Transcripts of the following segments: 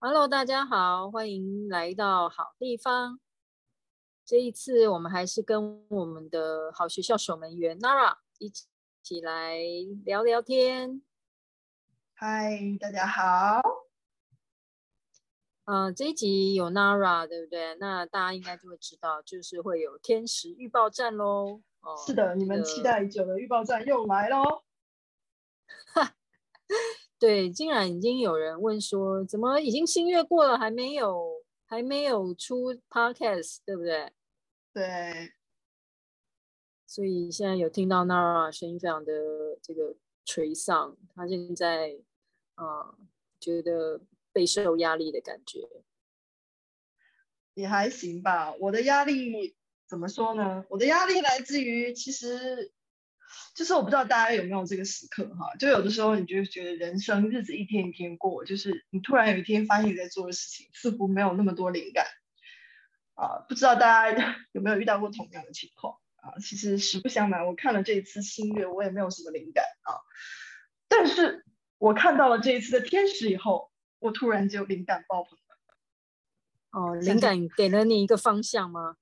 Hello，大家好，欢迎来到好地方。这一次我们还是跟我们的好学校守门员 Nara 一起来聊聊天。嗨，大家好。嗯、呃，这一集有 Nara，对不对？那大家应该就会知道，就是会有天时预报站喽。哦，是的，你们期待已久的预报站又来喽。哈。对，竟然已经有人问说，怎么已经新月过了，还没有还没有出 podcast，对不对？对。所以现在有听到 Nara 声音非常的这个垂丧，他现在啊、呃、觉得备受压力的感觉。也还行吧，我的压力怎么说呢？我的压力来自于其实。就是我不知道大家有没有这个时刻哈，就有的时候你就觉得人生日子一天一天过，就是你突然有一天发现你在做的事情似乎没有那么多灵感啊，不知道大家 有没有遇到过同样的情况啊？其实实不相瞒，我看了这一次新月，我也没有什么灵感啊，但是我看到了这一次的天使以后，我突然就灵感爆棚了。哦，灵感给了你一个方向吗？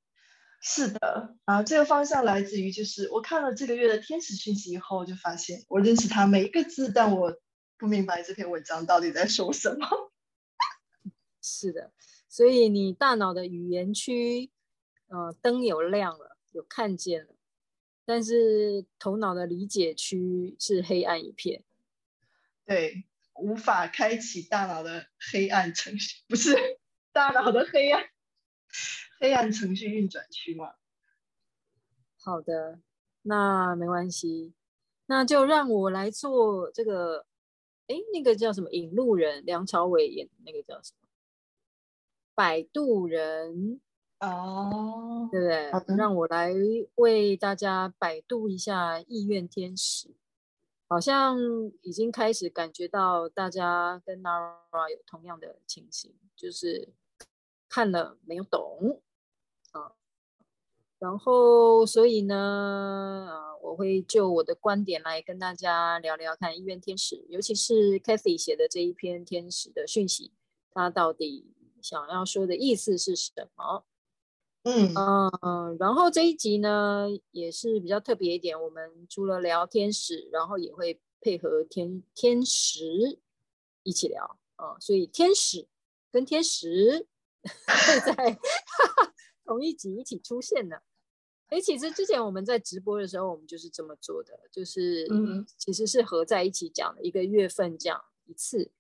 是的啊，这个方向来自于就是我看了这个月的天使讯息以后，就发现我认识他每一个字，但我不明白这篇文章到底在说什么。是的，所以你大脑的语言区，呃，灯有亮了，有看见了，但是头脑的理解区是黑暗一片。对，无法开启大脑的黑暗程序，不是大脑的黑暗。黑暗程序运转区吗？好的，那没关系，那就让我来做这个。哎，那个叫什么？引路人，梁朝伟演的那个叫什么？摆渡人哦，对不对？好的，让我来为大家摆渡一下意愿天使。好像已经开始感觉到大家跟 Nara 有同样的情形，就是看了没有懂。然后，所以呢，啊，我会就我的观点来跟大家聊聊看医院天使，尤其是 Kathy 写的这一篇天使的讯息，他到底想要说的意思是什么？嗯嗯、呃，然后这一集呢也是比较特别一点，我们除了聊天使，然后也会配合天天使一起聊啊、呃，所以天使跟天使 会在。同一集一起出现的，哎，其实之前我们在直播的时候，我们就是这么做的，就是嗯，其实是合在一起讲的，一个月份讲一次。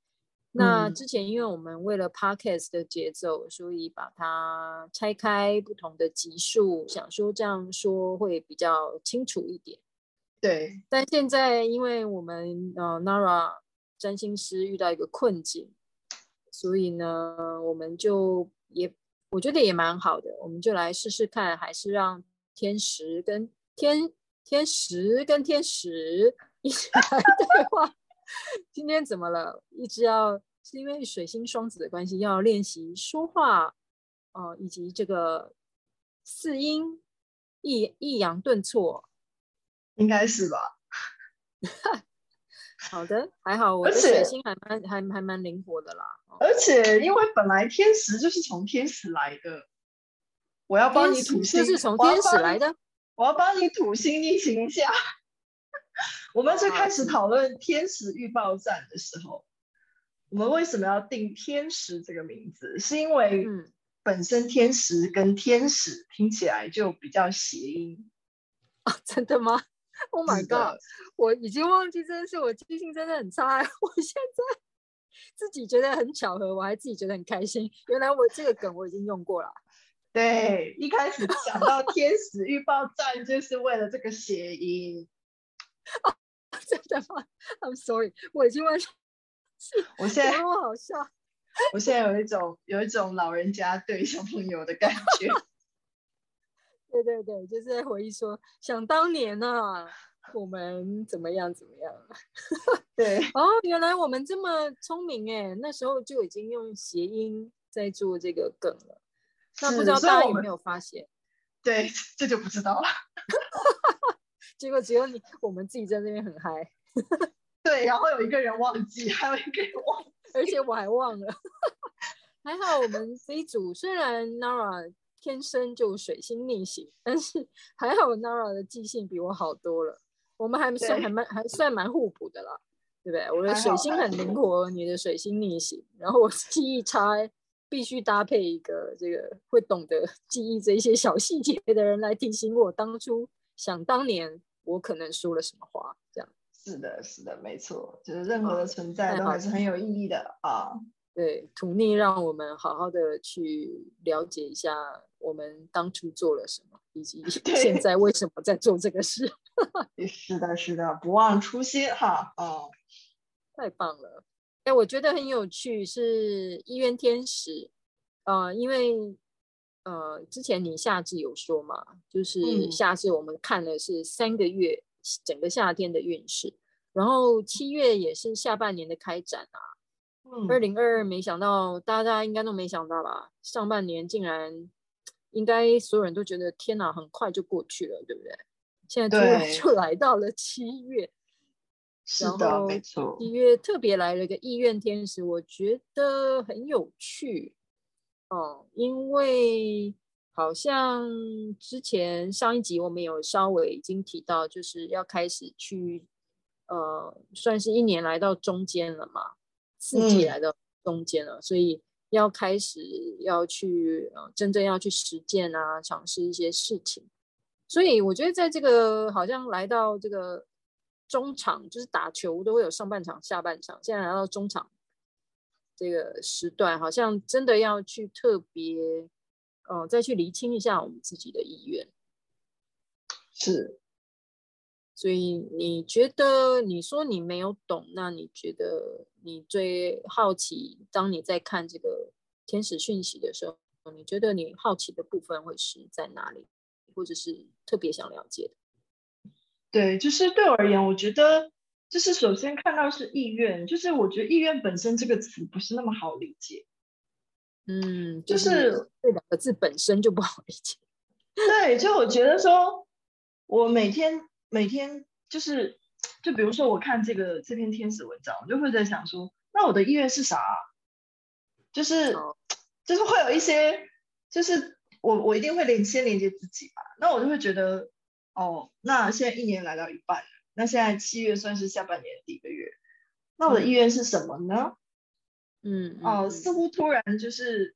那之前因为我们为了 Podcast 的节奏，所以把它拆开不同的集数，想说这样说会比较清楚一点。对，但现在因为我们呃 Nara 占星师遇到一个困境，所以呢，我们就也。我觉得也蛮好的，我们就来试试看，还是让天时跟天天时跟天时一起来对话。今天怎么了？一直要是因为水星双子的关系，要练习说话哦、呃，以及这个四音抑抑扬顿挫，应该是吧？好的，还好我的水星还蛮还还蛮灵活的啦。而且因为本来天时就是从天使来的，我要帮你土星，就是从天使来的，我要帮你土星逆行一下。我们最开始讨论天时预报站的时候，我们为什么要定天时这个名字？是因为本身天时跟天使听起来就比较谐音啊？真的吗 Oh my god！我已经忘记这件事，我记性真的很差。我现在自己觉得很巧合，我还自己觉得很开心。原来我这个梗我已经用过了。对，一开始想到天使预报站就是为了这个谐音。哦，真的吗？I'm sorry，我已经忘记。我现在我好笑。我现在有一种有一种老人家对小朋友的感觉。对对对，就是在回忆说，想当年啊，我们怎么样怎么样。对，哦，原来我们这么聪明哎，那时候就已经用谐音在做这个梗了。那不知道大家有没有发现？对，这就不知道了。结果只有你，我们自己在那边很嗨。对，然后有一个人忘记，还有一个人忘记，而且我还忘了。还好我们这一组虽然 Nara 天生就水星逆行，但是 还好 Nara 的记性比我好多了。我们还算还蛮还算蛮互补的啦，对不对？我的水星很灵活，你的水星逆行，然后我记忆差，必须搭配一个这个会懂得记忆这些小细节的人来提醒我，当初想当年我可能说了什么话，这样。是的，是的，没错，就是任何的存在都还是很有意义的啊。对，土逆让我们好好的去了解一下我们当初做了什么，以及 现在为什么在做这个事。是的，是的，不忘初心哈。哦，太棒了。哎，我觉得很有趣，是医院天使。呃，因为呃，之前你夏至有说嘛，就是夏至我们看的是三个月。整个夏天的运势，然后七月也是下半年的开展啊。嗯，二零二二没想到，大家应该都没想到吧？上半年竟然，应该所有人都觉得天哪，很快就过去了，对不对？现在突然就来到了七月，是的，没错。七月特别来了个意愿天使，我觉得很有趣哦，因为。好像之前上一集我们有稍微已经提到，就是要开始去，呃，算是一年来到中间了嘛，四季来到中间了，嗯、所以要开始要去，呃，真正要去实践啊，尝试一些事情。所以我觉得在这个好像来到这个中场，就是打球都会有上半场、下半场，现在来到中场这个时段，好像真的要去特别。哦，再去厘清一下我们自己的意愿，是。所以你觉得，你说你没有懂，那你觉得你最好奇，当你在看这个天使讯息的时候，你觉得你好奇的部分会是在哪里，或者是特别想了解的？对，就是对我而言，我觉得就是首先看到是意愿，就是我觉得意愿本身这个词不是那么好理解。嗯，就是这两个字本身就不好理解。对，就我觉得说，我每天每天就是，就比如说我看这个这篇天使文章，我就会在想说，那我的意愿是啥？就是就是会有一些，就是我我一定会连先连接自己吧。那我就会觉得，哦，那现在一年来到一半了，那现在七月算是下半年的第一个月，那我的意愿是什么呢？嗯，哦、呃，似乎突然就是，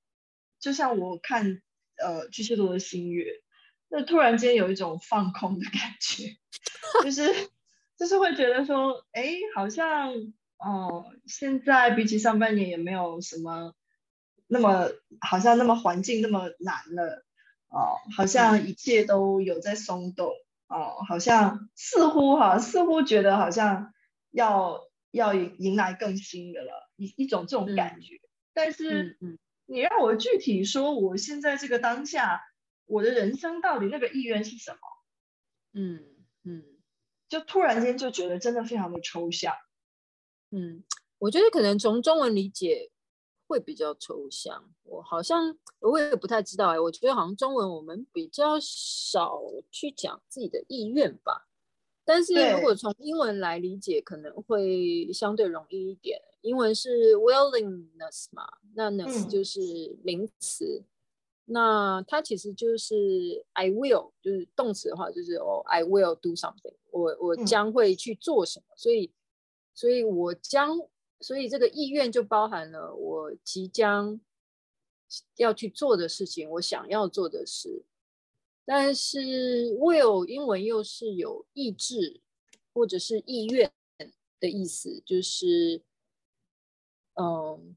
就像我看呃巨蟹座的新月，那突然间有一种放空的感觉，就是就是会觉得说，哎，好像哦、呃，现在比起上半年也没有什么那么好像那么环境那么难了，哦、呃，好像一切都有在松动，哦、呃，好像似乎哈，似乎觉得好像要要迎来更新的了。一一种这种感觉，嗯、但是你让我具体说，我现在这个当下，我的人生到底那个意愿是什么？嗯嗯，就突然间就觉得真的非常的抽象。嗯，我觉得可能从中文理解会比较抽象。我好像我也不太知道哎，我觉得好像中文我们比较少去讲自己的意愿吧。但是如果从英文来理解，可能会相对容易一点。英文是 willingness 嘛，那 ness 就是名词，嗯、那它其实就是 I will，就是动词的话就是哦、oh,，I will do something，我我将会去做什么，嗯、所以所以我将，所以这个意愿就包含了我即将要去做的事情，我想要做的事。但是 will 英文又是有意志或者是意愿的意思，就是。嗯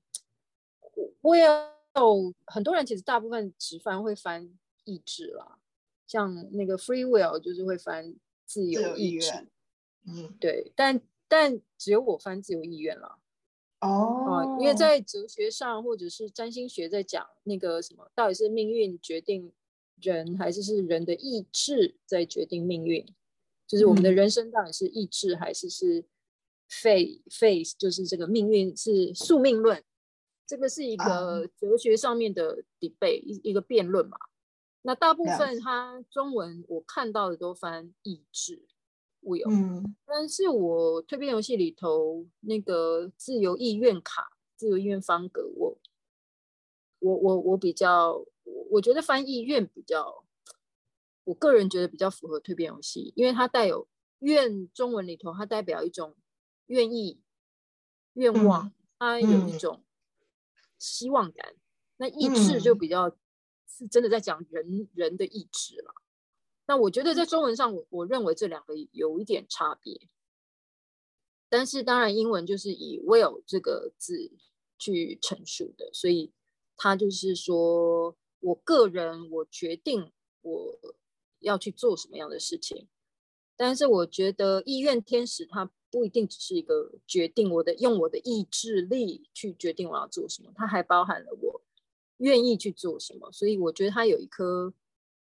，will 很多人其实大部分直翻会翻意志啦，像那个 free will 就是会翻自由意志，嗯，对，但但只有我翻自由意愿了。哦，因为在哲学上或者是占星学在讲那个什么，到底是命运决定人，还是是人的意志在决定命运？就是我们的人生到底是意志还是是？Fate Fate 就是这个命运是宿命论，这个是一个哲学上面的 debate 一、uh, 一个辩论嘛。那大部分它中文我看到的都翻意志，我有，嗯，但是我蜕变游戏里头那个自由意愿卡、自由意愿方格，我我我我比较，我觉得翻意愿比较，我个人觉得比较符合蜕变游戏，因为它带有愿，中文里头它代表一种愿意、愿望，嗯、它有一种希望感。嗯、那意志就比较是真的在讲人人的意志了。那我觉得在中文上，我我认为这两个有一点差别，但是当然英文就是以 will 这个字去陈述的，所以他就是说我个人我决定我要去做什么样的事情，但是我觉得意愿天使它不一定只是一个决定，我的用我的意志力去决定我要做什么，它还包含了我愿意去做什么，所以我觉得它有一颗。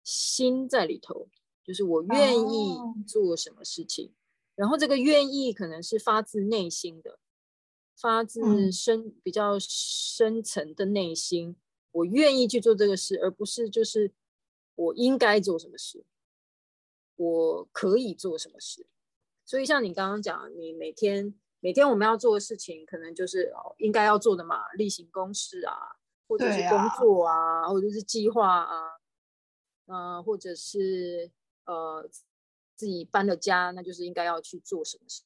心在里头，就是我愿意做什么事情，oh. 然后这个愿意可能是发自内心的，发自深、嗯、比较深层的内心，我愿意去做这个事，而不是就是我应该做什么事，我可以做什么事。所以像你刚刚讲，你每天每天我们要做的事情，可能就是哦应该要做的嘛，例行公事啊，或者是工作啊，啊或者是计划啊。呃，或者是呃，自己搬了家，那就是应该要去做什么事。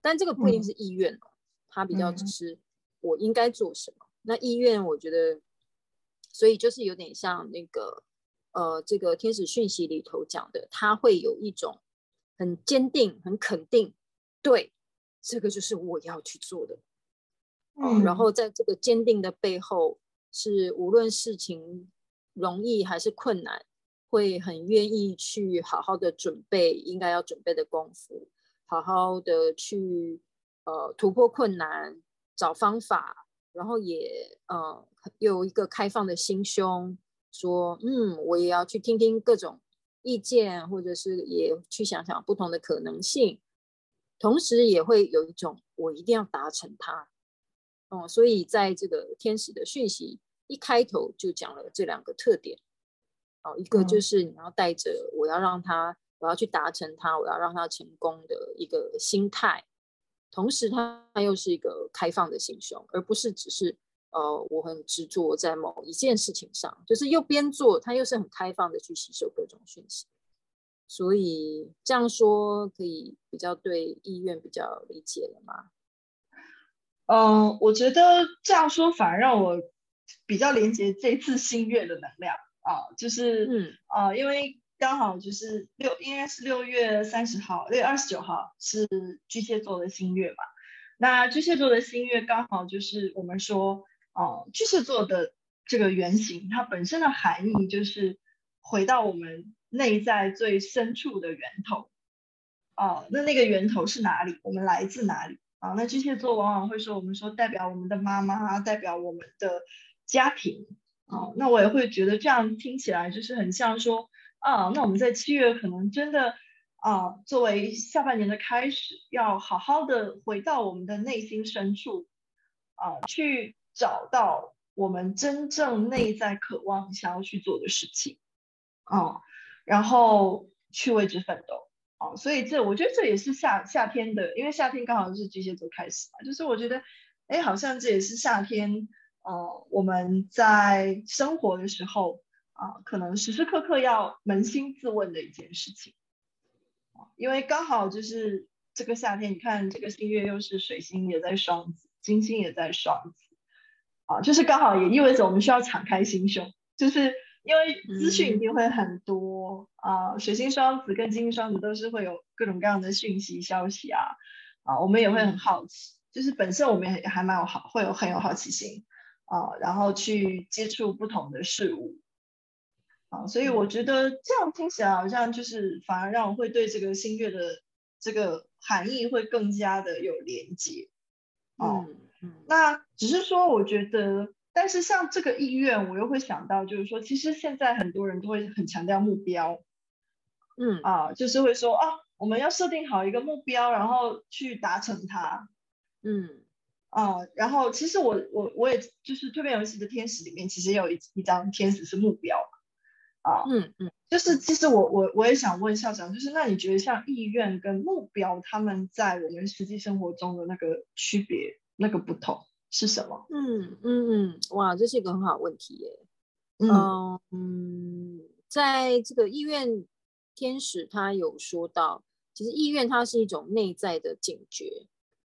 但这个不一定是意愿哦，它、嗯、比较只是我应该做什么。嗯、那意愿，我觉得，所以就是有点像那个呃，这个天使讯息里头讲的，他会有一种很坚定、很肯定，对，这个就是我要去做的。嗯，然后在这个坚定的背后，是无论事情容易还是困难。会很愿意去好好的准备应该要准备的功夫，好好的去呃突破困难，找方法，然后也呃有一个开放的心胸，说嗯我也要去听听各种意见，或者是也去想想不同的可能性，同时也会有一种我一定要达成它，哦、呃，所以在这个天使的讯息一开头就讲了这两个特点。哦一个就是你要带着我要让他，我要去达成他，我要让他成功的一个心态，同时他又是一个开放的心胸，而不是只是呃我很执着在某一件事情上，就是又边做他又是很开放的去吸收各种讯息，所以这样说可以比较对意愿比较理解了吗？嗯，我觉得这样说反而让我比较连接这次新月的能量。啊，就是，嗯，啊，因为刚好就是六，应该是六月三十号，六月二十九号是巨蟹座的新月嘛。那巨蟹座的新月刚好就是我们说，哦、巨蟹座的这个原型，它本身的含义就是回到我们内在最深处的源头。哦、啊，那那个源头是哪里？我们来自哪里？啊，那巨蟹座往往会说，我们说代表我们的妈妈，代表我们的家庭。哦，那我也会觉得这样听起来就是很像说啊，那我们在七月可能真的啊，作为下半年的开始，要好好的回到我们的内心深处啊，去找到我们真正内在渴望想要去做的事情啊，然后去为之奋斗啊，所以这我觉得这也是夏夏天的，因为夏天刚好是巨蟹座开始嘛，就是我觉得哎，好像这也是夏天。呃，我们在生活的时候啊，可能时时刻刻要扪心自问的一件事情，因为刚好就是这个夏天，你看这个新月又是水星也在双子，金星也在双子，啊，就是刚好也意味着我们需要敞开心胸，就是因为资讯一定会很多啊，呃，水星双子跟金星双子都是会有各种各样的讯息消息啊，啊，我们也会很好奇，就是本身我们也还蛮有好，会有很有好奇心。啊，然后去接触不同的事物，啊，所以我觉得这样听起来好像就是反而让我会对这个新月的这个含义会更加的有连接，哦，嗯，那只是说我觉得，但是像这个意愿，我又会想到就是说，其实现在很多人都会很强调目标，嗯，啊，就是会说啊，我们要设定好一个目标，然后去达成它，嗯。啊、uh，然后其实我我我也就是蜕变游戏的天使里面，其实也有一一张天使是目标啊，嗯嗯，就是其实我我我也想问校长，就是那你觉得像意愿跟目标，他们在我们实际生活中的那个区别、那个不同是什么？嗯嗯嗯，哇，这是一个很好问题耶。嗯、呃、嗯，在这个意愿天使他有说到，其实意愿它是一种内在的警觉，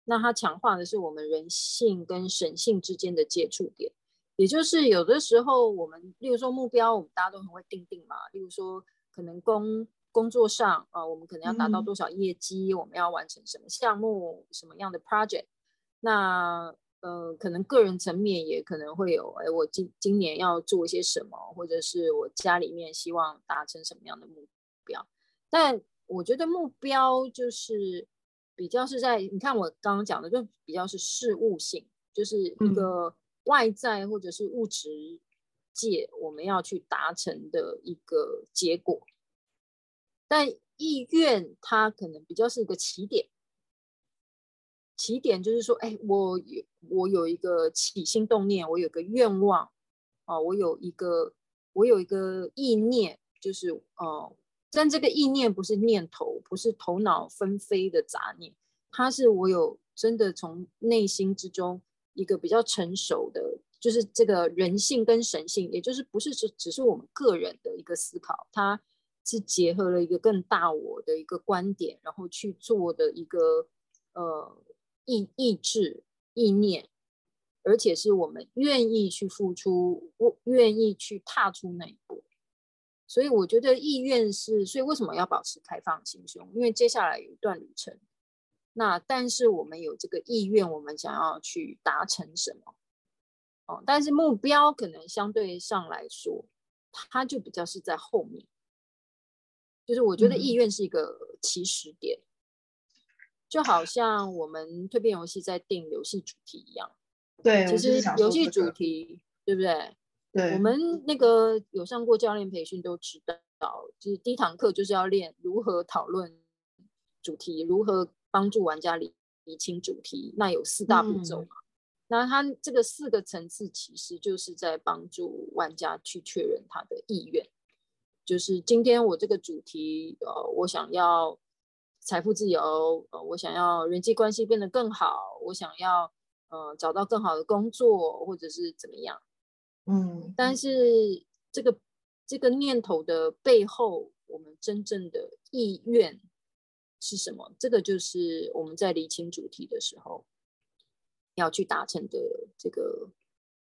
那它强化的是我们人性跟神性之间的接触点。也就是有的时候，我们例如说目标，我们大家都很会定定嘛。例如说，可能工工作上啊、呃，我们可能要达到多少业绩，嗯、我们要完成什么项目，什么样的 project。那呃，可能个人层面也可能会有，哎，我今今年要做一些什么，或者是我家里面希望达成什么样的目标。但我觉得目标就是比较是在，你看我刚刚讲的，就比较是事物性，就是一个。嗯外在或者是物质界，我们要去达成的一个结果，但意愿它可能比较是一个起点。起点就是说，哎，我有我有一个起心动念，我有个愿望，啊，我有一个我有一个意念，就是哦，但这个意念不是念头，不是头脑纷飞的杂念，它是我有真的从内心之中。一个比较成熟的，就是这个人性跟神性，也就是不是只只是我们个人的一个思考，它是结合了一个更大我的一个观点，然后去做的一个呃意意志意念，而且是我们愿意去付出，我愿意去踏出那一步。所以我觉得意愿是，所以为什么要保持开放心胸？因为接下来有一段旅程。那但是我们有这个意愿，我们想要去达成什么？哦，但是目标可能相对上来说，它就比较是在后面。就是我觉得意愿是一个起始点，嗯、就好像我们蜕变游戏在定游戏主题一样。对，其实游戏主题，对不对？对。我们那个有上过教练培训都知道，就是第一堂课就是要练如何讨论主题，如何。帮助玩家理理清主题，那有四大步骤嘛？嗯、那它这个四个层次其实就是在帮助玩家去确认他的意愿。就是今天我这个主题，呃，我想要财富自由，呃，我想要人际关系变得更好，我想要呃找到更好的工作，或者是怎么样？嗯，但是这个这个念头的背后，我们真正的意愿。是什么？这个就是我们在理清主题的时候要去达成的这个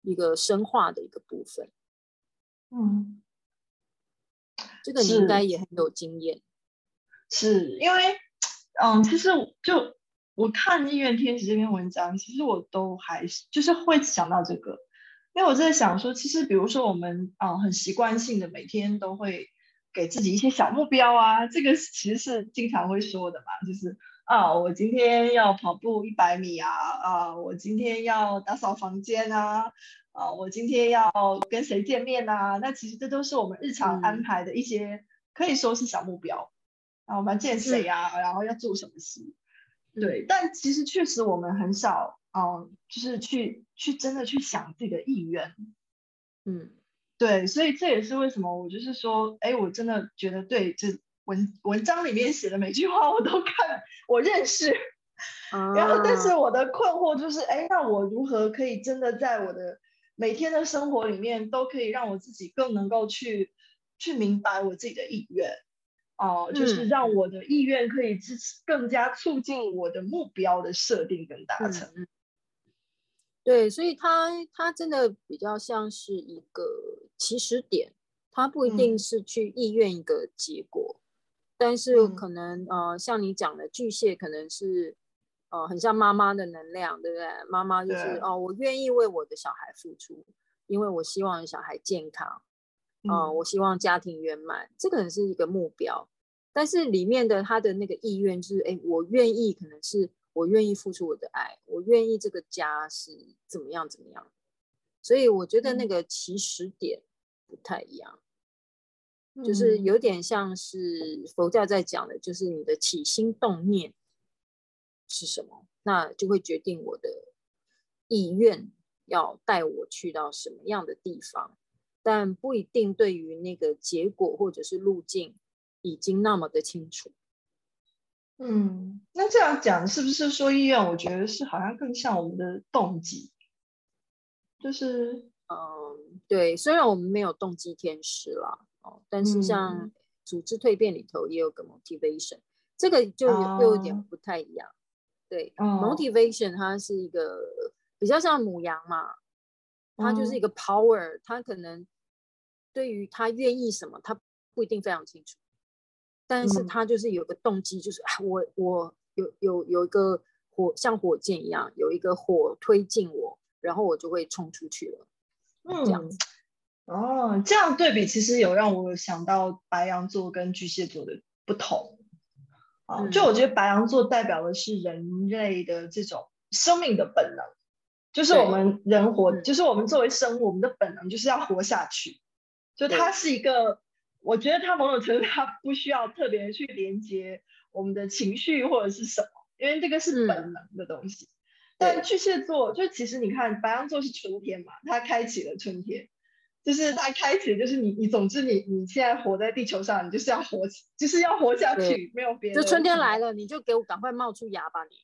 一个深化的一个部分。嗯，这个你应该也很有经验。是，是因为，嗯，其实就我看意愿天使这篇文章，其实我都还是就是会想到这个，因为我在想说，其实比如说我们啊、嗯，很习惯性的每天都会。给自己一些小目标啊，这个其实是经常会说的嘛，就是啊，我今天要跑步一百米啊，啊，我今天要打扫房间啊，啊，我今天要跟谁见面啊，那其实这都是我们日常安排的一些，嗯、可以说是小目标。啊，我们要见谁啊，然后要做什么事？对，但其实确实我们很少，嗯、啊，就是去去真的去想自己的意愿，嗯。对，所以这也是为什么我就是说，哎，我真的觉得对，这文文章里面写的每句话我都看，我认识。Uh, 然后，但是我的困惑就是，哎，那我如何可以真的在我的每天的生活里面，都可以让我自己更能够去去明白我自己的意愿，哦、呃，就是让我的意愿可以支持更加促进我的目标的设定跟达成。嗯对，所以它它真的比较像是一个起始点，它不一定是去意愿一个结果，嗯、但是可能呃，像你讲的巨蟹，可能是呃，很像妈妈的能量，对不对？妈妈就是哦、呃，我愿意为我的小孩付出，因为我希望小孩健康，啊、呃，嗯、我希望家庭圆满，这可能是一个目标，但是里面的他的那个意愿就是，哎，我愿意，可能是。我愿意付出我的爱，我愿意这个家是怎么样怎么样，所以我觉得那个起始点不太一样，嗯、就是有点像是佛教在讲的，就是你的起心动念是什么，那就会决定我的意愿要带我去到什么样的地方。但不一定对于那个结果或者是路径已经那么的清楚。嗯，那这样讲是不是说意愿？我觉得是好像更像我们的动机，就是嗯，对，虽然我们没有动机天使啦，哦，但是像组织蜕变里头也有个 motivation，这个就又有点不太一样。啊、对、嗯、，motivation 它是一个比较像母羊嘛，它就是一个 power，他可能对于他愿意什么，他不一定非常清楚。但是他就是有个动机，就是、嗯、我我有有有一个火像火箭一样，有一个火推进我，然后我就会冲出去了。嗯，这样子。哦，这样对比其实有让我想到白羊座跟巨蟹座的不同。啊、嗯，就我觉得白羊座代表的是人类的这种生命的本能，就是我们人活，就是我们作为生物，我们的本能就是要活下去。就它是一个。我觉得它某种程度，它不需要特别去连接我们的情绪或者是什么，因为这个是本能的东西。嗯、但巨蟹座，就其实你看，白羊座是春天嘛，它开启了春天，就是它开启，就是你，你总之你，你现在活在地球上，你就是要活，就是要活下去，没有别的。就春天来了，你就给我赶快冒出芽吧，你。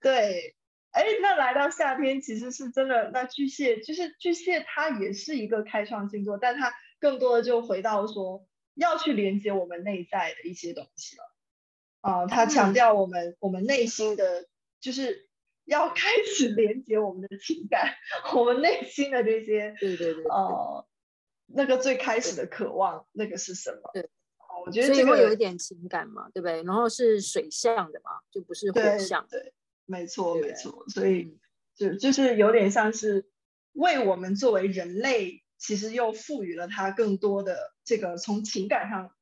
对，哎，那来到夏天，其实是真的。那巨蟹，就是巨蟹，它也是一个开创星座，但它更多的就回到说。要去连接我们内在的一些东西了，啊、呃，他强调我们、嗯、我们内心的，就是要开始连接我们的情感，我们内心的这些，对对对，呃，那个最开始的渴望，那个是什么？对，我觉得这个会有一点情感嘛，对不对？然后是水象的嘛，就不是火象，对，对，没错没错，所以就就是有点像是为我们作为人类。其实又赋予了它更多的这个从情感上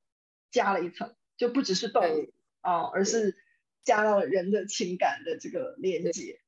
加了一层，就不只是动物啊，而是加到了人的情感的这个连接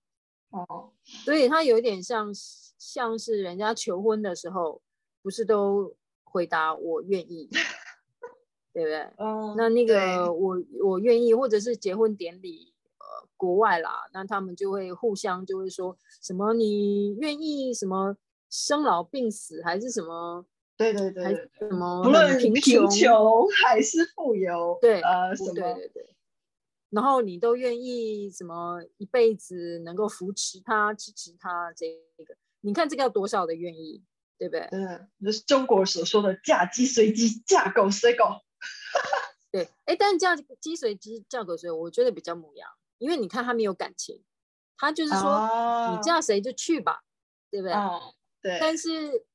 哦。所以它有一点像像是人家求婚的时候，不是都回答我愿意，对不对？哦，那那个我我愿意，或者是结婚典礼呃国外啦，那他们就会互相就会说什么你愿意什么。生老病死还是什么？对对对，还是什么？不论贫穷还是富有，对，呃，什么？对对对。然后你都愿意什么一辈子能够扶持他、支持他这个？你看这个要多少的愿意，对不对？嗯，就是中国所说的嫁鸡随鸡，嫁狗随狗。对，哎，但嫁鸡随鸡，嫁狗随，我觉得比较母羊，因为你看他没有感情，他就是说、哦、你嫁谁就去吧，对不对？哦对，但是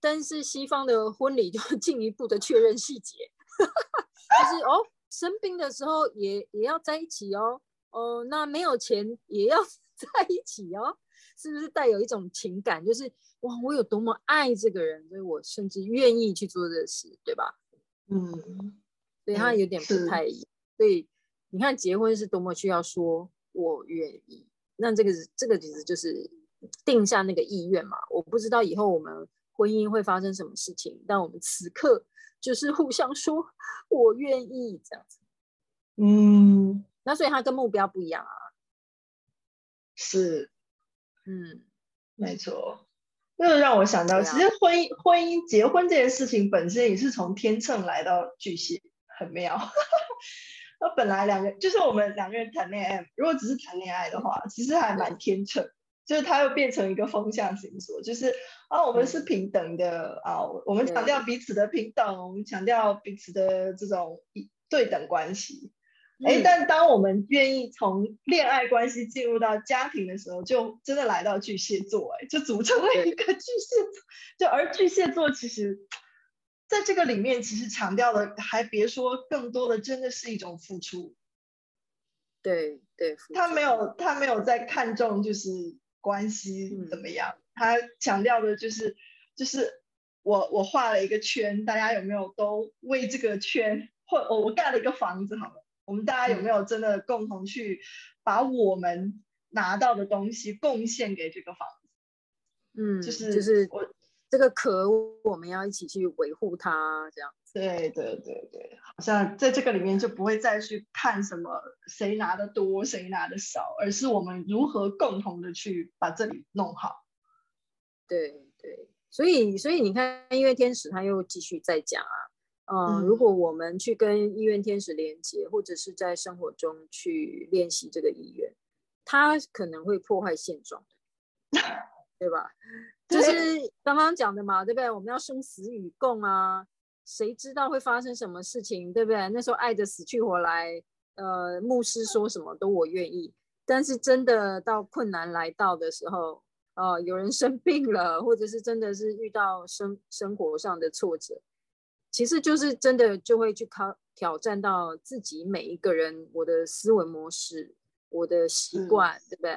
但是西方的婚礼就 进一步的确认细节，就是哦，生病的时候也也要在一起哦，哦，那没有钱也要 在一起哦，是不是带有一种情感，就是哇，我有多么爱这个人，所以我甚至愿意去做这事，对吧？嗯，所以他有点不太一样，所以你看结婚是多么需要说我愿意，那这个这个其实就是。定下那个意愿嘛，我不知道以后我们婚姻会发生什么事情，但我们此刻就是互相说“我愿意”这样子。嗯，那所以他跟目标不一样啊。是，嗯，没错。那个让我想到，其实婚姻、婚姻、结婚这件事情本身也是从天秤来到巨蟹，很妙。那本来两个就是我们两个人谈恋爱，如果只是谈恋爱的话，其实还蛮天秤。就是它又变成一个风向星座，就是啊，我们是平等的啊，我们强调彼此的平等，我们强调彼此的这种对等关系。哎，但当我们愿意从恋爱关系进入到家庭的时候，就真的来到巨蟹座，哎，就组成了一个巨蟹座。就而巨蟹座其实在这个里面，其实强调的还别说更多的，真的是一种付出。对对，他没有他没有在看重就是。关系怎么样？他强调的就是，就是我我画了一个圈，大家有没有都为这个圈，或我我盖了一个房子好了，我们大家有没有真的共同去把我们拿到的东西贡献给这个房子？嗯，就是就是我这个壳，我们要一起去维护它，这样。对对对对，好像在这个里面就不会再去看什么谁拿的多，谁拿的少，而是我们如何共同的去把这里弄好。对对，所以，所以你看，因为天使他又继续在讲啊，呃、嗯，如果我们去跟意愿天使连接，或者是在生活中去练习这个意愿，它可能会破坏现状，对吧？就是刚刚讲的嘛，对不对？我们要生死与共啊，谁知道会发生什么事情，对不对？那时候爱的死去活来，呃，牧师说什么都我愿意，但是真的到困难来到的时候。哦，有人生病了，或者是真的是遇到生生活上的挫折，其实就是真的就会去考挑战到自己每一个人，我的思维模式，我的习惯，对不对？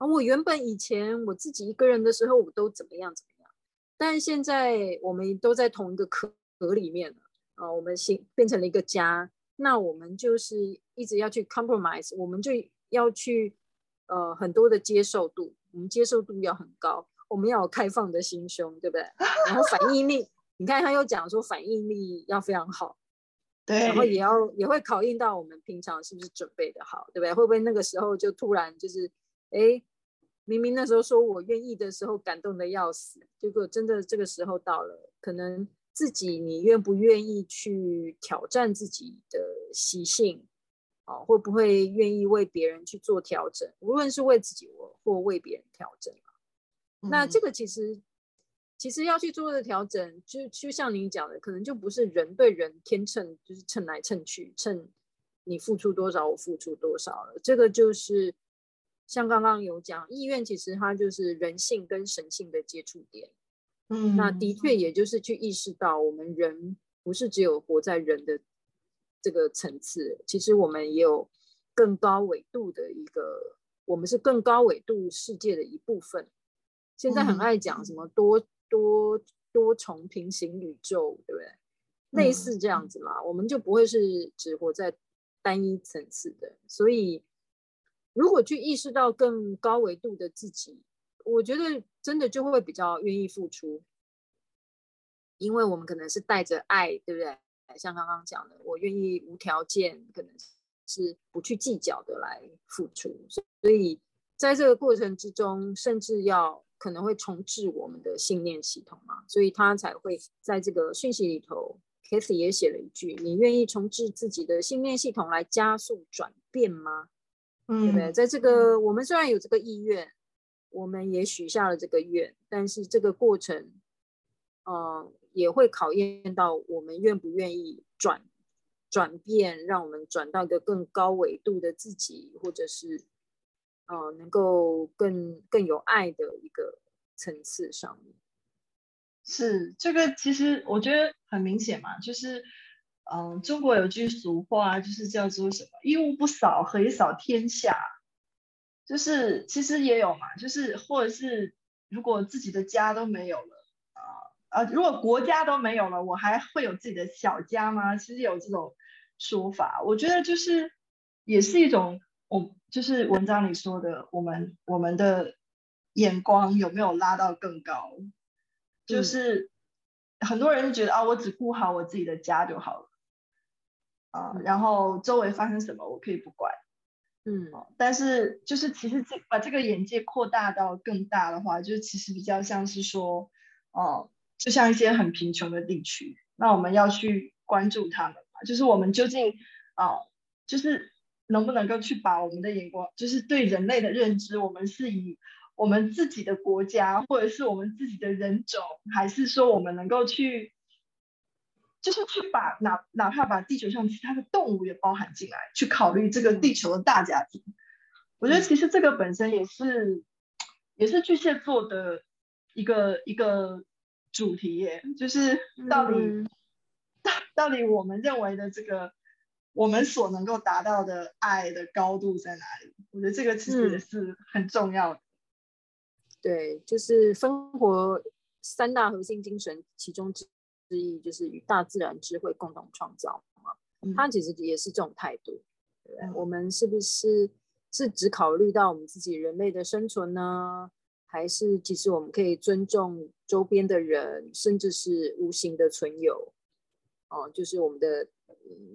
啊，我原本以前我自己一个人的时候，我都怎么样怎么样，但是现在我们都在同一个壳壳里面了啊，我们新变成了一个家，那我们就是一直要去 compromise，我们就要去呃很多的接受度。我们接受度要很高，我们要有开放的心胸，对不对？然后反应力，你看他又讲说反应力要非常好，对，然后也要也会考验到我们平常是不是准备的好，对不对？会不会那个时候就突然就是，哎，明明那时候说我愿意的时候感动的要死，结果真的这个时候到了，可能自己你愿不愿意去挑战自己的习性？哦，会不会愿意为别人去做调整？无论是为自己或为别人调整，嗯、那这个其实其实要去做的调整，就就像您讲的，可能就不是人对人天秤，就是秤来秤去，秤你付出多少，我付出多少了。这个就是像刚刚有讲，意愿其实它就是人性跟神性的接触点。嗯，那的确也就是去意识到，我们人不是只有活在人的。这个层次，其实我们也有更高维度的一个，我们是更高维度世界的一部分。现在很爱讲什么多多多重平行宇宙，对不对？类似这样子嘛，我们就不会是只活在单一层次的。所以，如果去意识到更高维度的自己，我觉得真的就会比较愿意付出，因为我们可能是带着爱，对不对？像刚刚讲的，我愿意无条件，可能是不去计较的来付出。所以在这个过程之中，甚至要可能会重置我们的信念系统嘛，所以他才会在这个讯息里头，Kathy 也写了一句：“你愿意重置自己的信念系统来加速转变吗？”嗯，对不对？在这个我们虽然有这个意愿，我们也许下了这个愿，但是这个过程，嗯、呃。也会考验到我们愿不愿意转转变，让我们转到一个更高维度的自己，或者是呃能够更更有爱的一个层次上面。是这个，其实我觉得很明显嘛，就是嗯、呃，中国有句俗话，就是叫做什么“一屋不扫，何以扫天下”，就是其实也有嘛，就是或者是如果自己的家都没有了啊。呃，如果国家都没有了，我还会有自己的小家吗？其实有这种说法，我觉得就是也是一种，我就是文章里说的，我们我们的眼光有没有拉到更高？就是很多人觉得啊，我只顾好我自己的家就好了，啊，然后周围发生什么我可以不管，嗯，但是就是其实这把这个眼界扩大到更大的话，就是其实比较像是说，哦。就像一些很贫穷的地区，那我们要去关注他们嘛，就是我们究竟啊、呃，就是能不能够去把我们的眼光，就是对人类的认知，我们是以我们自己的国家，或者是我们自己的人种，还是说我们能够去，就是去把哪哪怕把地球上其他的动物也包含进来，去考虑这个地球的大家庭。我觉得其实这个本身也是，也是巨蟹座的一个一个。主题耶，就是到底、嗯、到 到底我们认为的这个我们所能够达到的爱的高度在哪里？我觉得这个其实也是很重要的。嗯、对，就是生活三大核心精神其中之一，就是与大自然智慧共同创造嘛。他其实也是这种态度。对，对、嗯，我们是不是是只考虑到我们自己人类的生存呢？还是其实我们可以尊重周边的人，甚至是无形的存有，哦，就是我们的，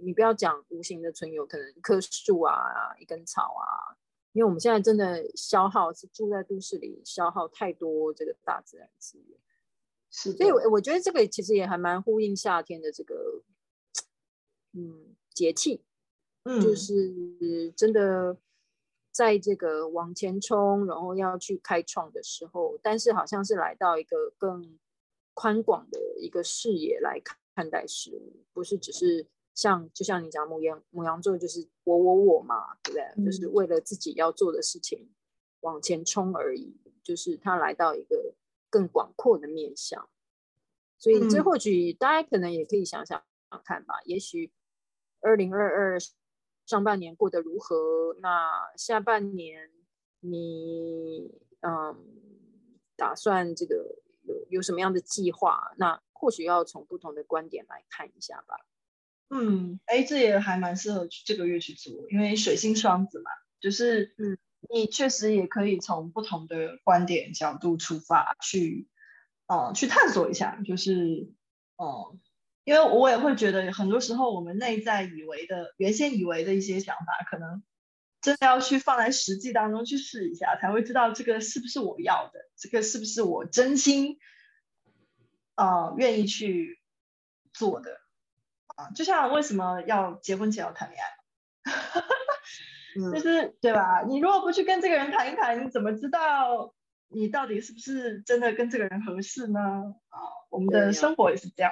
你不要讲无形的存有，可能一棵树啊，一根草啊，因为我们现在真的消耗是住在都市里，消耗太多这个大自然资源，是，所以我觉得这个其实也还蛮呼应夏天的这个，嗯，节气，嗯，就是真的在这个往前冲，然后要去开创的时候，但是好像是来到一个更宽广的一个视野来看看待事物，不是只是像就像你讲母羊母羊座就是我我我嘛，对不对？嗯，就是为了自己要做的事情往前冲而已，就是他来到一个。更广阔的面向，所以这或许大家可能也可以想想看吧。嗯、也许二零二二上半年过得如何？那下半年你嗯打算这个有有什么样的计划？那或许要从不同的观点来看一下吧。嗯，哎，这也还蛮适合这个月去做，因为水星双子嘛，就是嗯。你确实也可以从不同的观点角度出发去，呃，去探索一下，就是，呃，因为我也会觉得很多时候我们内在以为的、原先以为的一些想法，可能真的要去放在实际当中去试一下，才会知道这个是不是我要的，这个是不是我真心，呃，愿意去做的，啊，就像为什么要结婚前要谈恋爱？就是对吧？你如果不去跟这个人谈一谈，你怎么知道你到底是不是真的跟这个人合适呢？啊，我们的生活也是这样。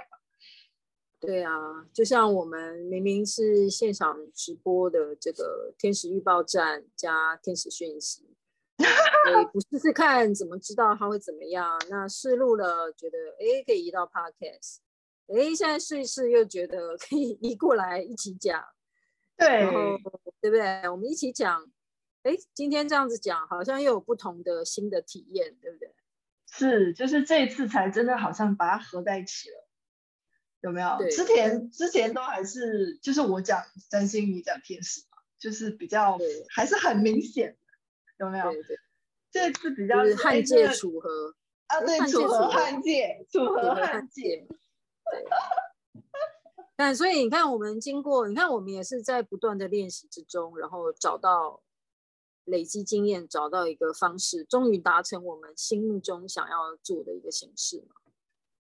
对啊，就像我们明明是现场直播的这个天使预报站加天使讯息，你不试试看怎么知道它会怎么样？那试录了觉得哎可以移到 Podcast，哎现在试一试又觉得可以移过来一起讲。对，然后对不对？我们一起讲，哎，今天这样子讲，好像又有不同的新的体验，对不对？是，就是这一次才真的好像把它合在一起了，有没有？之前之前都还是就是我讲占星，你讲天使嘛，就是比较还是很明显的，有没有？对对，这次比较是汉界组合啊，对，组合汉界，组合汉界，对。但所以你看，我们经过，你看我们也是在不断的练习之中，然后找到累积经验，找到一个方式，终于达成我们心目中想要做的一个形式嘛。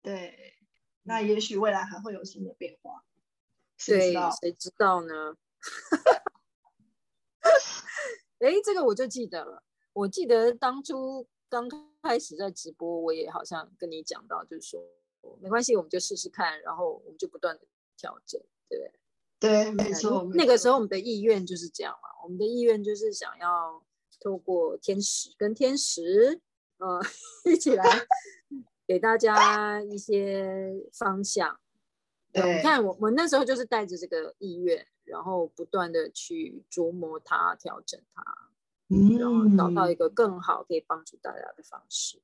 对，那也许未来还会有新的变化。对，谁知道呢？哎，这个我就记得了。我记得当初刚开始在直播，我也好像跟你讲到，就是说没关系，我们就试试看，然后我们就不断的。调整，对对，没错。那个时候我们的意愿就是这样嘛，我们的意愿就是想要透过天使跟天使，呃，一起来 给大家一些方向。对，你看我我那时候就是带着这个意愿，然后不断的去琢磨它，调整它，嗯，然后找到一个更好可以帮助大家的方式。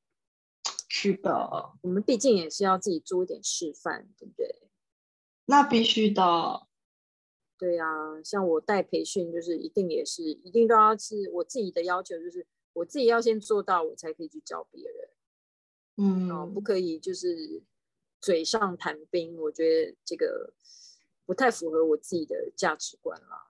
是的，我们毕竟也是要自己做一点示范，对不对？那必须的，对呀、啊，像我带培训，就是一定也是一定都要是我自己的要求，就是我自己要先做到，我才可以去教别人。嗯，哦，不可以就是嘴上谈兵，我觉得这个不太符合我自己的价值观啦。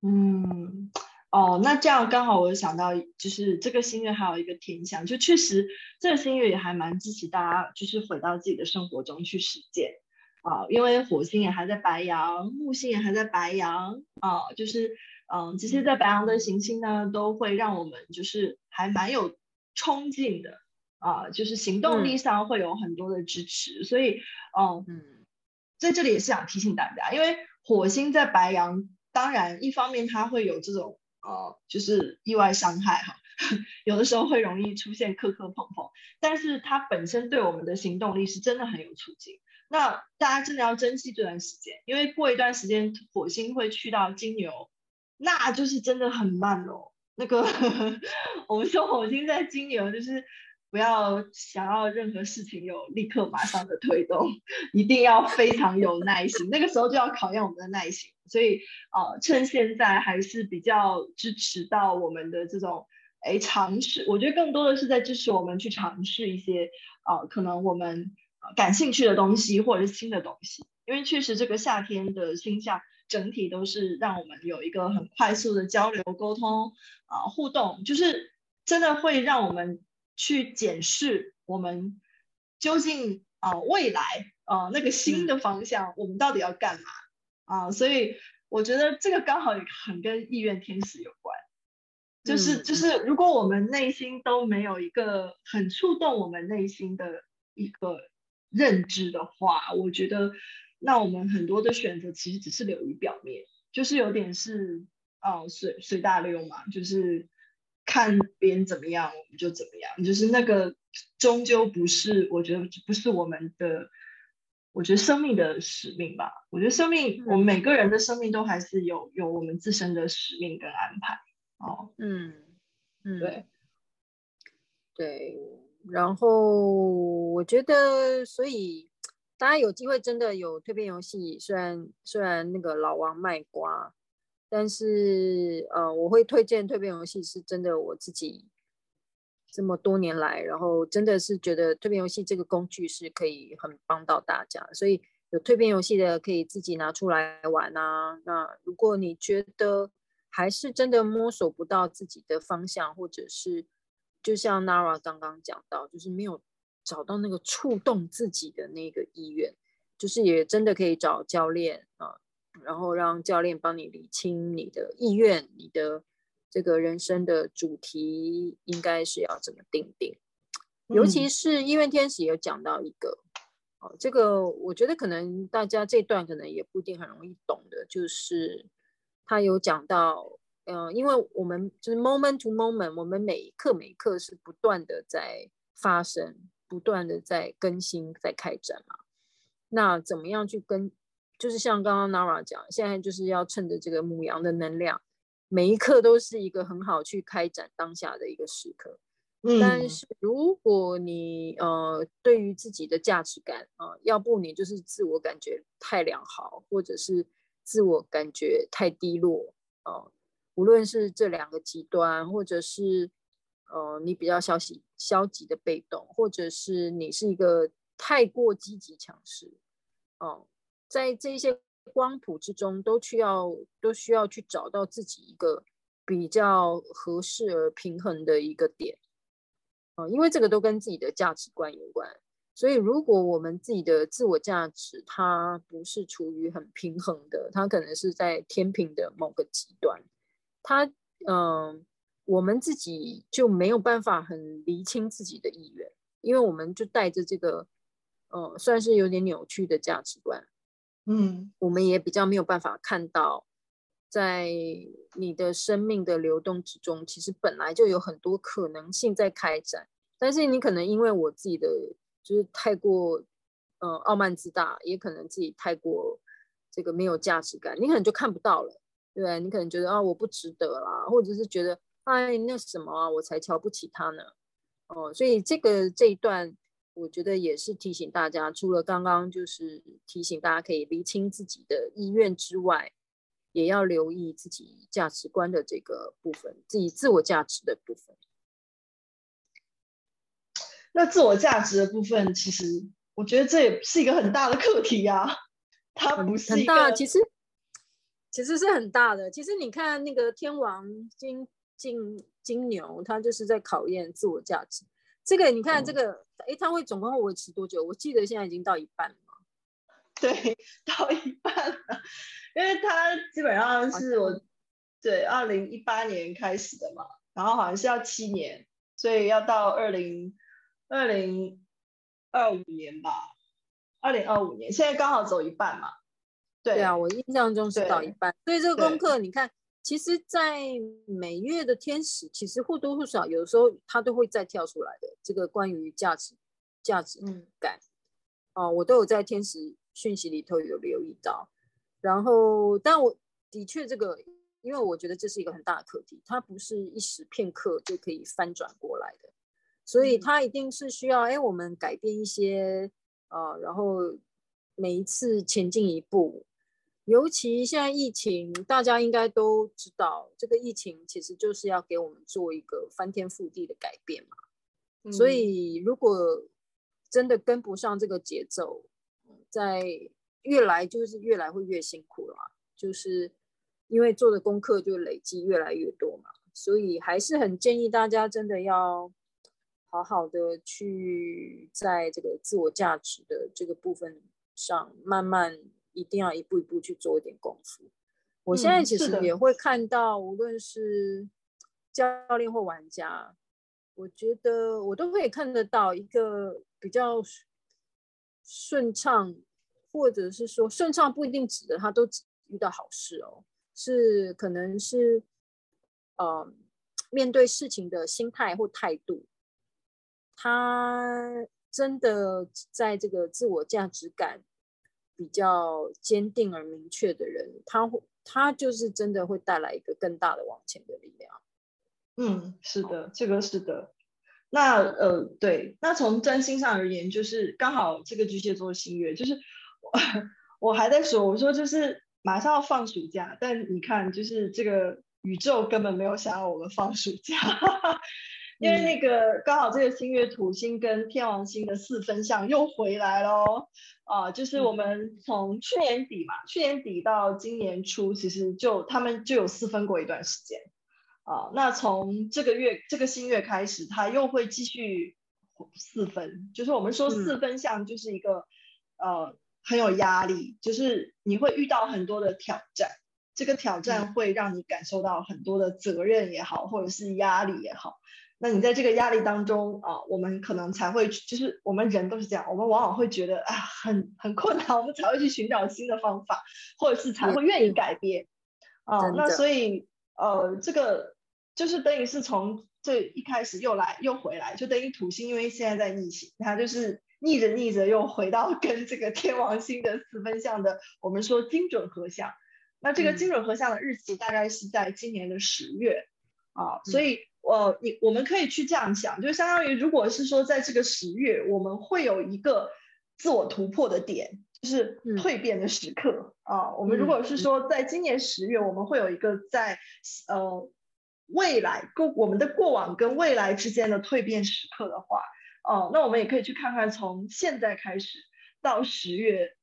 嗯，哦，那这样刚好我想到，就是这个星月还有一个天象，就确实这个星月也还蛮支持大家，就是回到自己的生活中去实践。啊，因为火星也还在白羊，木星也还在白羊啊，就是嗯，这些在白羊的行星呢，都会让我们就是还蛮有冲劲的啊，就是行动力上会有很多的支持，嗯、所以嗯嗯，在这里也是想提醒大家，因为火星在白羊，当然一方面它会有这种呃，就是意外伤害哈，有的时候会容易出现磕磕碰碰，但是它本身对我们的行动力是真的很有促进。那大家真的要珍惜这段时间，因为过一段时间火星会去到金牛，那就是真的很慢哦。那个 我们说火星在金牛，就是不要想要任何事情有立刻马上的推动，一定要非常有耐心。那个时候就要考验我们的耐心，所以呃，趁现在还是比较支持到我们的这种哎尝试。我觉得更多的是在支持我们去尝试一些呃，可能我们。感兴趣的东西或者是新的东西，因为确实这个夏天的星象整体都是让我们有一个很快速的交流、沟通啊、呃、互动，就是真的会让我们去检视我们究竟啊、呃、未来啊、呃、那个新的方向，我们到底要干嘛？啊、呃？所以我觉得这个刚好也很跟意愿天使有关，就是就是如果我们内心都没有一个很触动我们内心的一个认知的话，我觉得那我们很多的选择其实只是流于表面，就是有点是啊随随大流嘛，就是。看别人怎么样，我们就怎么样，就是那个终究不是，我觉得不是我们的，我觉得生命的使命吧。我觉得生命，我们每个人的生命都还是有有我们自身的使命跟安排。哦，嗯嗯，对对。然后我觉得，所以大家有机会真的有蜕变游戏，虽然虽然那个老王卖瓜。但是，呃，我会推荐蜕变游戏，是真的我自己这么多年来，然后真的是觉得蜕变游戏这个工具是可以很帮到大家，所以有蜕变游戏的可以自己拿出来玩啊。那如果你觉得还是真的摸索不到自己的方向，或者是就像 Nara 刚刚讲到，就是没有找到那个触动自己的那个意愿，就是也真的可以找教练啊。然后让教练帮你理清你的意愿，你的这个人生的主题应该是要怎么定定。尤其是意愿天使有讲到一个，哦，这个我觉得可能大家这段可能也不一定很容易懂的，就是他有讲到，嗯、呃，因为我们就是 moment to moment，我们每一刻每一刻是不断的在发生，不断的在更新，在开展嘛。那怎么样去跟？就是像刚刚 Nara 讲，现在就是要趁着这个母羊的能量，每一刻都是一个很好去开展当下的一个时刻。嗯，但是如果你呃对于自己的价值感啊、呃，要不你就是自我感觉太良好，或者是自我感觉太低落哦、呃，无论是这两个极端，或者是呃你比较消极消极的被动，或者是你是一个太过积极强势，哦、在这些光谱之中，都需要都需要去找到自己一个比较合适而平衡的一个点啊，因为这个都跟自己的价值观有关。所以，如果我们自己的自我价值它不是处于很平衡的，它可能是在天平的某个极端，它嗯、呃，我们自己就没有办法很厘清自己的意愿，因为我们就带着这个呃，算是有点扭曲的价值观。嗯，我们也比较没有办法看到，在你的生命的流动之中，其实本来就有很多可能性在开展，但是你可能因为我自己的就是太过，呃，傲慢自大，也可能自己太过这个没有价值感，你可能就看不到了，对？你可能觉得啊，我不值得啦，或者是觉得哎，那什么啊，我才瞧不起他呢，哦，所以这个这一段。我觉得也是提醒大家，除了刚刚就是提醒大家可以厘清自己的意愿之外，也要留意自己价值观的这个部分，自己自我价值的部分。那自我价值的部分，其实我觉得这也是一个很大的课题啊。它不是很大，其实其实是很大的。其实你看那个天王金金金牛，他就是在考验自我价值。这个你看，这个哎、嗯，它会总共会维持多久？我记得现在已经到一半了。对，到一半了，因为他基本上是我对二零一八年开始的嘛，然后好像是要七年，所以要到二零二零二五年吧，二零二五年，现在刚好走一半嘛。对，啊，我印象中是到一半，所以这个功课你看。其实，在每月的天使，其实或多或少，有的时候他都会再跳出来的。这个关于价值、价值感，哦、嗯呃，我都有在天使讯息里头有留意到。然后，但我的确这个，因为我觉得这是一个很大的课题，它不是一时片刻就可以翻转过来的，所以它一定是需要，哎，我们改变一些，啊、呃，然后每一次前进一步。尤其现在疫情，大家应该都知道，这个疫情其实就是要给我们做一个翻天覆地的改变嘛。嗯、所以，如果真的跟不上这个节奏，在越来就是越来会越辛苦了，就是因为做的功课就累积越来越多嘛。所以，还是很建议大家真的要好好的去在这个自我价值的这个部分上，慢慢一定要一步一步去做一点功夫。我现在其实也会看到，无论是教练或玩家，我觉得我都可以看得到一个比较顺畅，或者是说顺畅不一定指的他都遇到好事哦，是可能是呃面对事情的心态或态度。他真的在这个自我价值感比较坚定而明确的人，他会，他就是真的会带来一个更大的往前的力量。嗯，是的，这个是的。那呃，对，那从占星上而言，就是刚好这个巨蟹座新月，就是我，我还在说，我说就是马上要放暑假，但你看，就是这个宇宙根本没有想要我们放暑假。因为那个刚好这个新月土星跟天王星的四分相又回来喽，啊，就是我们从去年底嘛，去年底到今年初，其实就他们就有四分过一段时间，啊，那从这个月这个新月开始，它又会继续四分，就是我们说四分相就是一个、嗯、呃很有压力，就是你会遇到很多的挑战，这个挑战会让你感受到很多的责任也好，或者是压力也好。那你在这个压力当中啊，我们可能才会，就是我们人都是这样，我们往往会觉得啊，很很困难，我们才会去寻找新的方法，或者是才会愿意改变啊。那所以呃，这个就是等于是从这一开始又来又回来，就等于土星，因为现在在逆行，它就是逆着逆着又回到跟这个天王星的四分相的，我们说精准合相。那这个精准合相的日期大概是在今年的十月啊，所以。呃，你我们可以去这样想，就相当于如果是说在这个十月，我们会有一个自我突破的点，就是蜕变的时刻、嗯、啊。我们如果是说在今年十月，我们会有一个在呃未来过我们的过往跟未来之间的蜕变时刻的话，哦、啊，那我们也可以去看看从现在开始到十月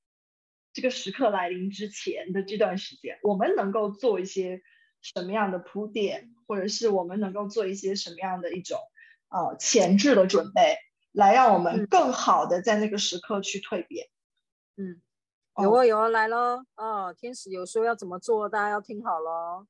这个时刻来临之前的这段时间，我们能够做一些。什么样的铺垫，或者是我们能够做一些什么样的一种呃前置的准备，来让我们更好的在那个时刻去蜕变。嗯，有啊有啊，来喽！哦，天使有说要怎么做，大家要听好喽。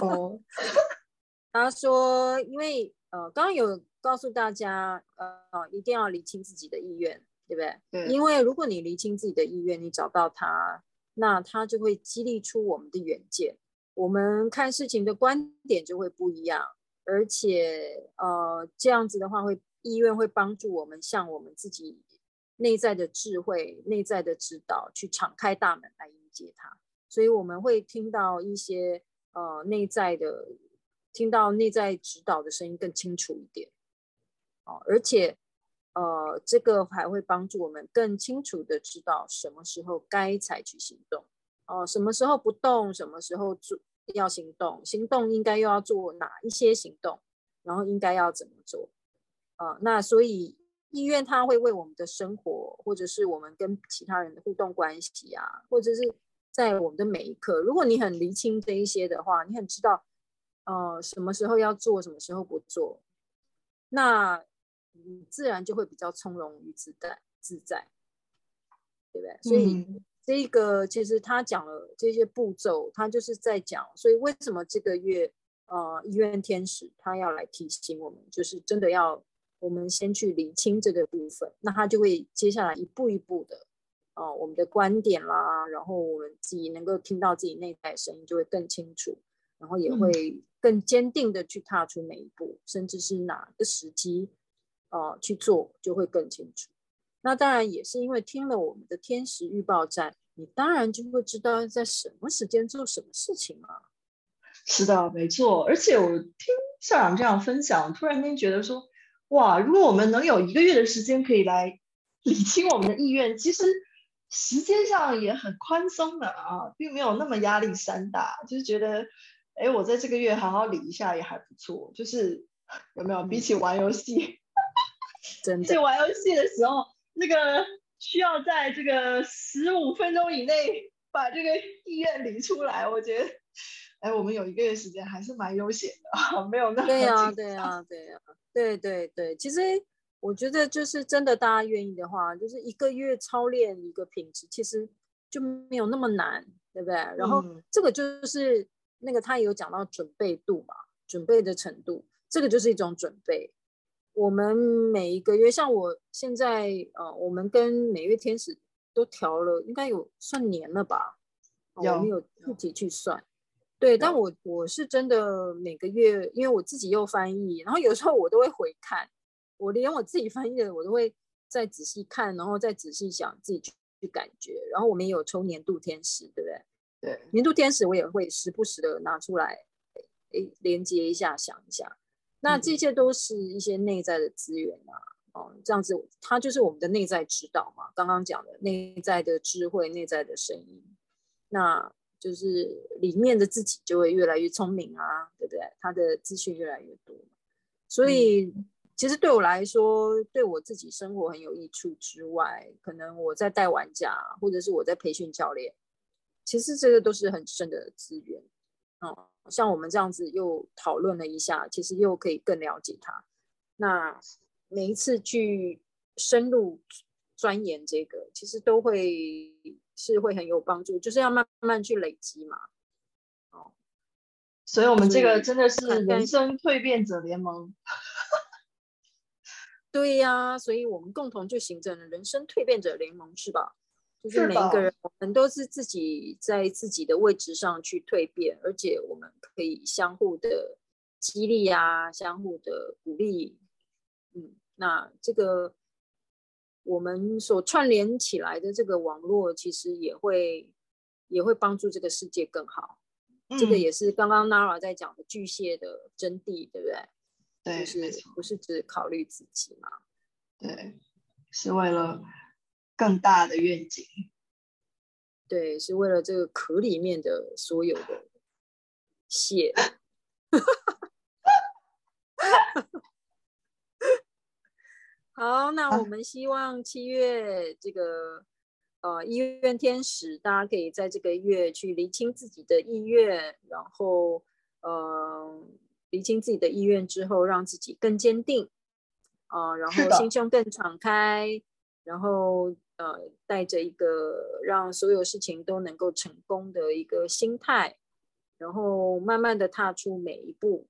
哦，他说，因为呃，刚刚有告诉大家，呃，一定要理清自己的意愿，对不对？对。因为如果你理清自己的意愿，你找到他，那他就会激励出我们的远见。我们看事情的观点就会不一样，而且呃，这样子的话会意愿会帮助我们向我们自己内在的智慧、内在的指导去敞开大门来迎接它。所以我们会听到一些呃内在的，听到内在指导的声音更清楚一点。哦，而且呃，这个还会帮助我们更清楚的知道什么时候该采取行动。哦，什么时候不动，什么时候做要行动，行动应该又要做哪一些行动，然后应该要怎么做？啊、呃，那所以意愿它会为我们的生活，或者是我们跟其他人的互动关系啊，或者是在我们的每一刻，如果你很厘清这一些的话，你很知道，呃，什么时候要做，什么时候不做，那你自然就会比较从容与自在，自在，对不对？所以。这个其实他讲了这些步骤，他就是在讲，所以为什么这个月，呃，医院天使他要来提醒我们，就是真的要我们先去理清这个部分，那他就会接下来一步一步的，呃，我们的观点啦，然后我们自己能够听到自己内在声音就会更清楚，然后也会更坚定的去踏出每一步，甚至是哪个时机，呃，去做就会更清楚。那当然也是因为听了我们的天时预报站，你当然就会知道在什么时间做什么事情啊。是的，没错。而且我听校长这样分享，突然间觉得说，哇，如果我们能有一个月的时间可以来 理清我们的意愿，其实时间上也很宽松的啊，并没有那么压力山大。就是觉得，哎，我在这个月好好理一下也还不错。就是 有没有比起玩游戏，真的，比起玩游戏的时候。那个需要在这个十五分钟以内把这个意愿理出来，我觉得，哎，我们有一个月时间还是蛮悠闲的，没有那么。对呀、啊，对呀、啊，对呀、啊，对对对，其实我觉得就是真的，大家愿意的话，就是一个月操练一个品质，其实就没有那么难，对不对？然后这个就是那个他有讲到准备度嘛，准备的程度，这个就是一种准备。我们每一个月，像我现在，呃，我们跟每月天使都调了，应该有算年了吧？有没有自己去算？对，但我我是真的每个月，因为我自己又翻译，然后有时候我都会回看，我连我自己翻译的我都会再仔细看，然后再仔细想自己去去感觉。然后我们也有抽年度天使，对不对？对，年度天使我也会时不时的拿出来，诶，连接一下，想一下。那这些都是一些内在的资源啊，哦，这样子，它就是我们的内在指导嘛。刚刚讲的内在的智慧、内在的声音，那就是里面的自己就会越来越聪明啊，对不对？他的资讯越来越多，所以其实对我来说，对我自己生活很有益处之外，可能我在带玩家，或者是我在培训教练，其实这个都是很深的资源，哦。像我们这样子又讨论了一下，其实又可以更了解他。那每一次去深入钻研这个，其实都会是会很有帮助，就是要慢慢去累积嘛。哦，所以我们这个真的是人生蜕变者联盟。对呀、啊，所以我们共同就形成了人生蜕变者联盟，是吧？就是每一个人，我们都是自己在自己的位置上去蜕变，而且我们可以相互的激励啊，相互的鼓励。嗯，那这个我们所串联起来的这个网络，其实也会也会帮助这个世界更好。嗯、这个也是刚刚 Nara 在讲的巨蟹的真谛，对不对？对，就是不是只考虑自己嘛？对，是为了。更大的愿景，对，是为了这个壳里面的所有的蟹。好，那我们希望七月这个呃医院天使，大家可以在这个月去厘清自己的意愿，然后呃厘清自己的意愿之后，让自己更坚定啊、呃，然后心胸更敞开，然后。呃，带着一个让所有事情都能够成功的一个心态，然后慢慢的踏出每一步。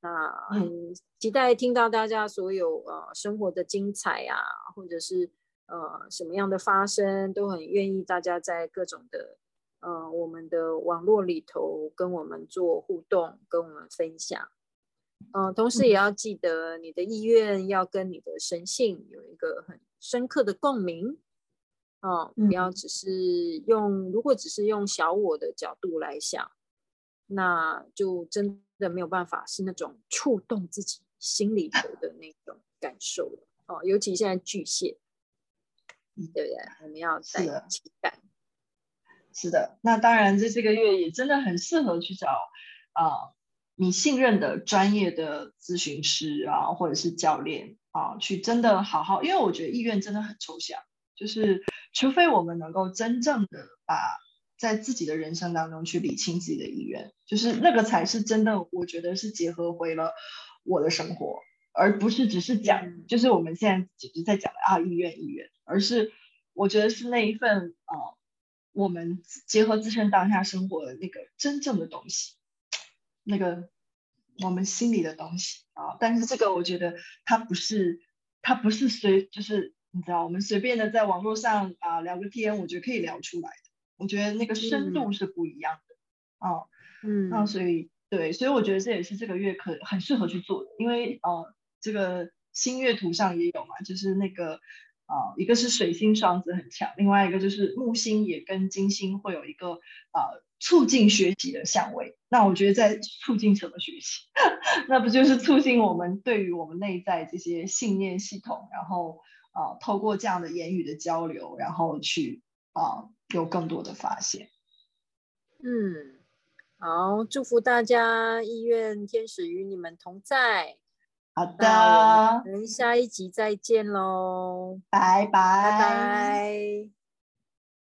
那很期待听到大家所有呃生活的精彩啊，或者是呃什么样的发生，都很愿意大家在各种的呃我们的网络里头跟我们做互动，跟我们分享。嗯、呃，同时也要记得你的意愿要跟你的神性有一个很深刻的共鸣，哦，不要只是用，如果只是用小我的角度来想，那就真的没有办法是那种触动自己心里头的那种感受了，哦，尤其现在巨蟹，对不对？我们要带情感，是的，那当然，在这个月也真的很适合去找啊。呃你信任的专业的咨询师啊，或者是教练啊，去真的好好，因为我觉得意愿真的很抽象，就是除非我们能够真正的把在自己的人生当中去理清自己的意愿，就是那个才是真的，我觉得是结合回了我的生活，而不是只是讲，就是我们现在只是在讲的啊意愿意愿，而是我觉得是那一份啊，我们结合自身当下生活的那个真正的东西。那个我们心里的东西啊，但是这个我觉得它不是，它不是随，就是你知道，我们随便的在网络上啊聊个天，我觉得可以聊出来的。我觉得那个深度是不一样的啊，嗯，那所以对，所以我觉得这也是这个月可很适合去做的，因为呃，这个新月图上也有嘛，就是那个啊，一个是水星双子很强，另外一个就是木星也跟金星会有一个啊。促进学习的相位，那我觉得在促进什么学习？那不就是促进我们对于我们内在这些信念系统，然后啊、透过这样的言语的交流，然后去啊、有更多的发现。嗯，好，祝福大家，意愿天使与你们同在。好的，我们下一集再见喽，拜拜。拜拜。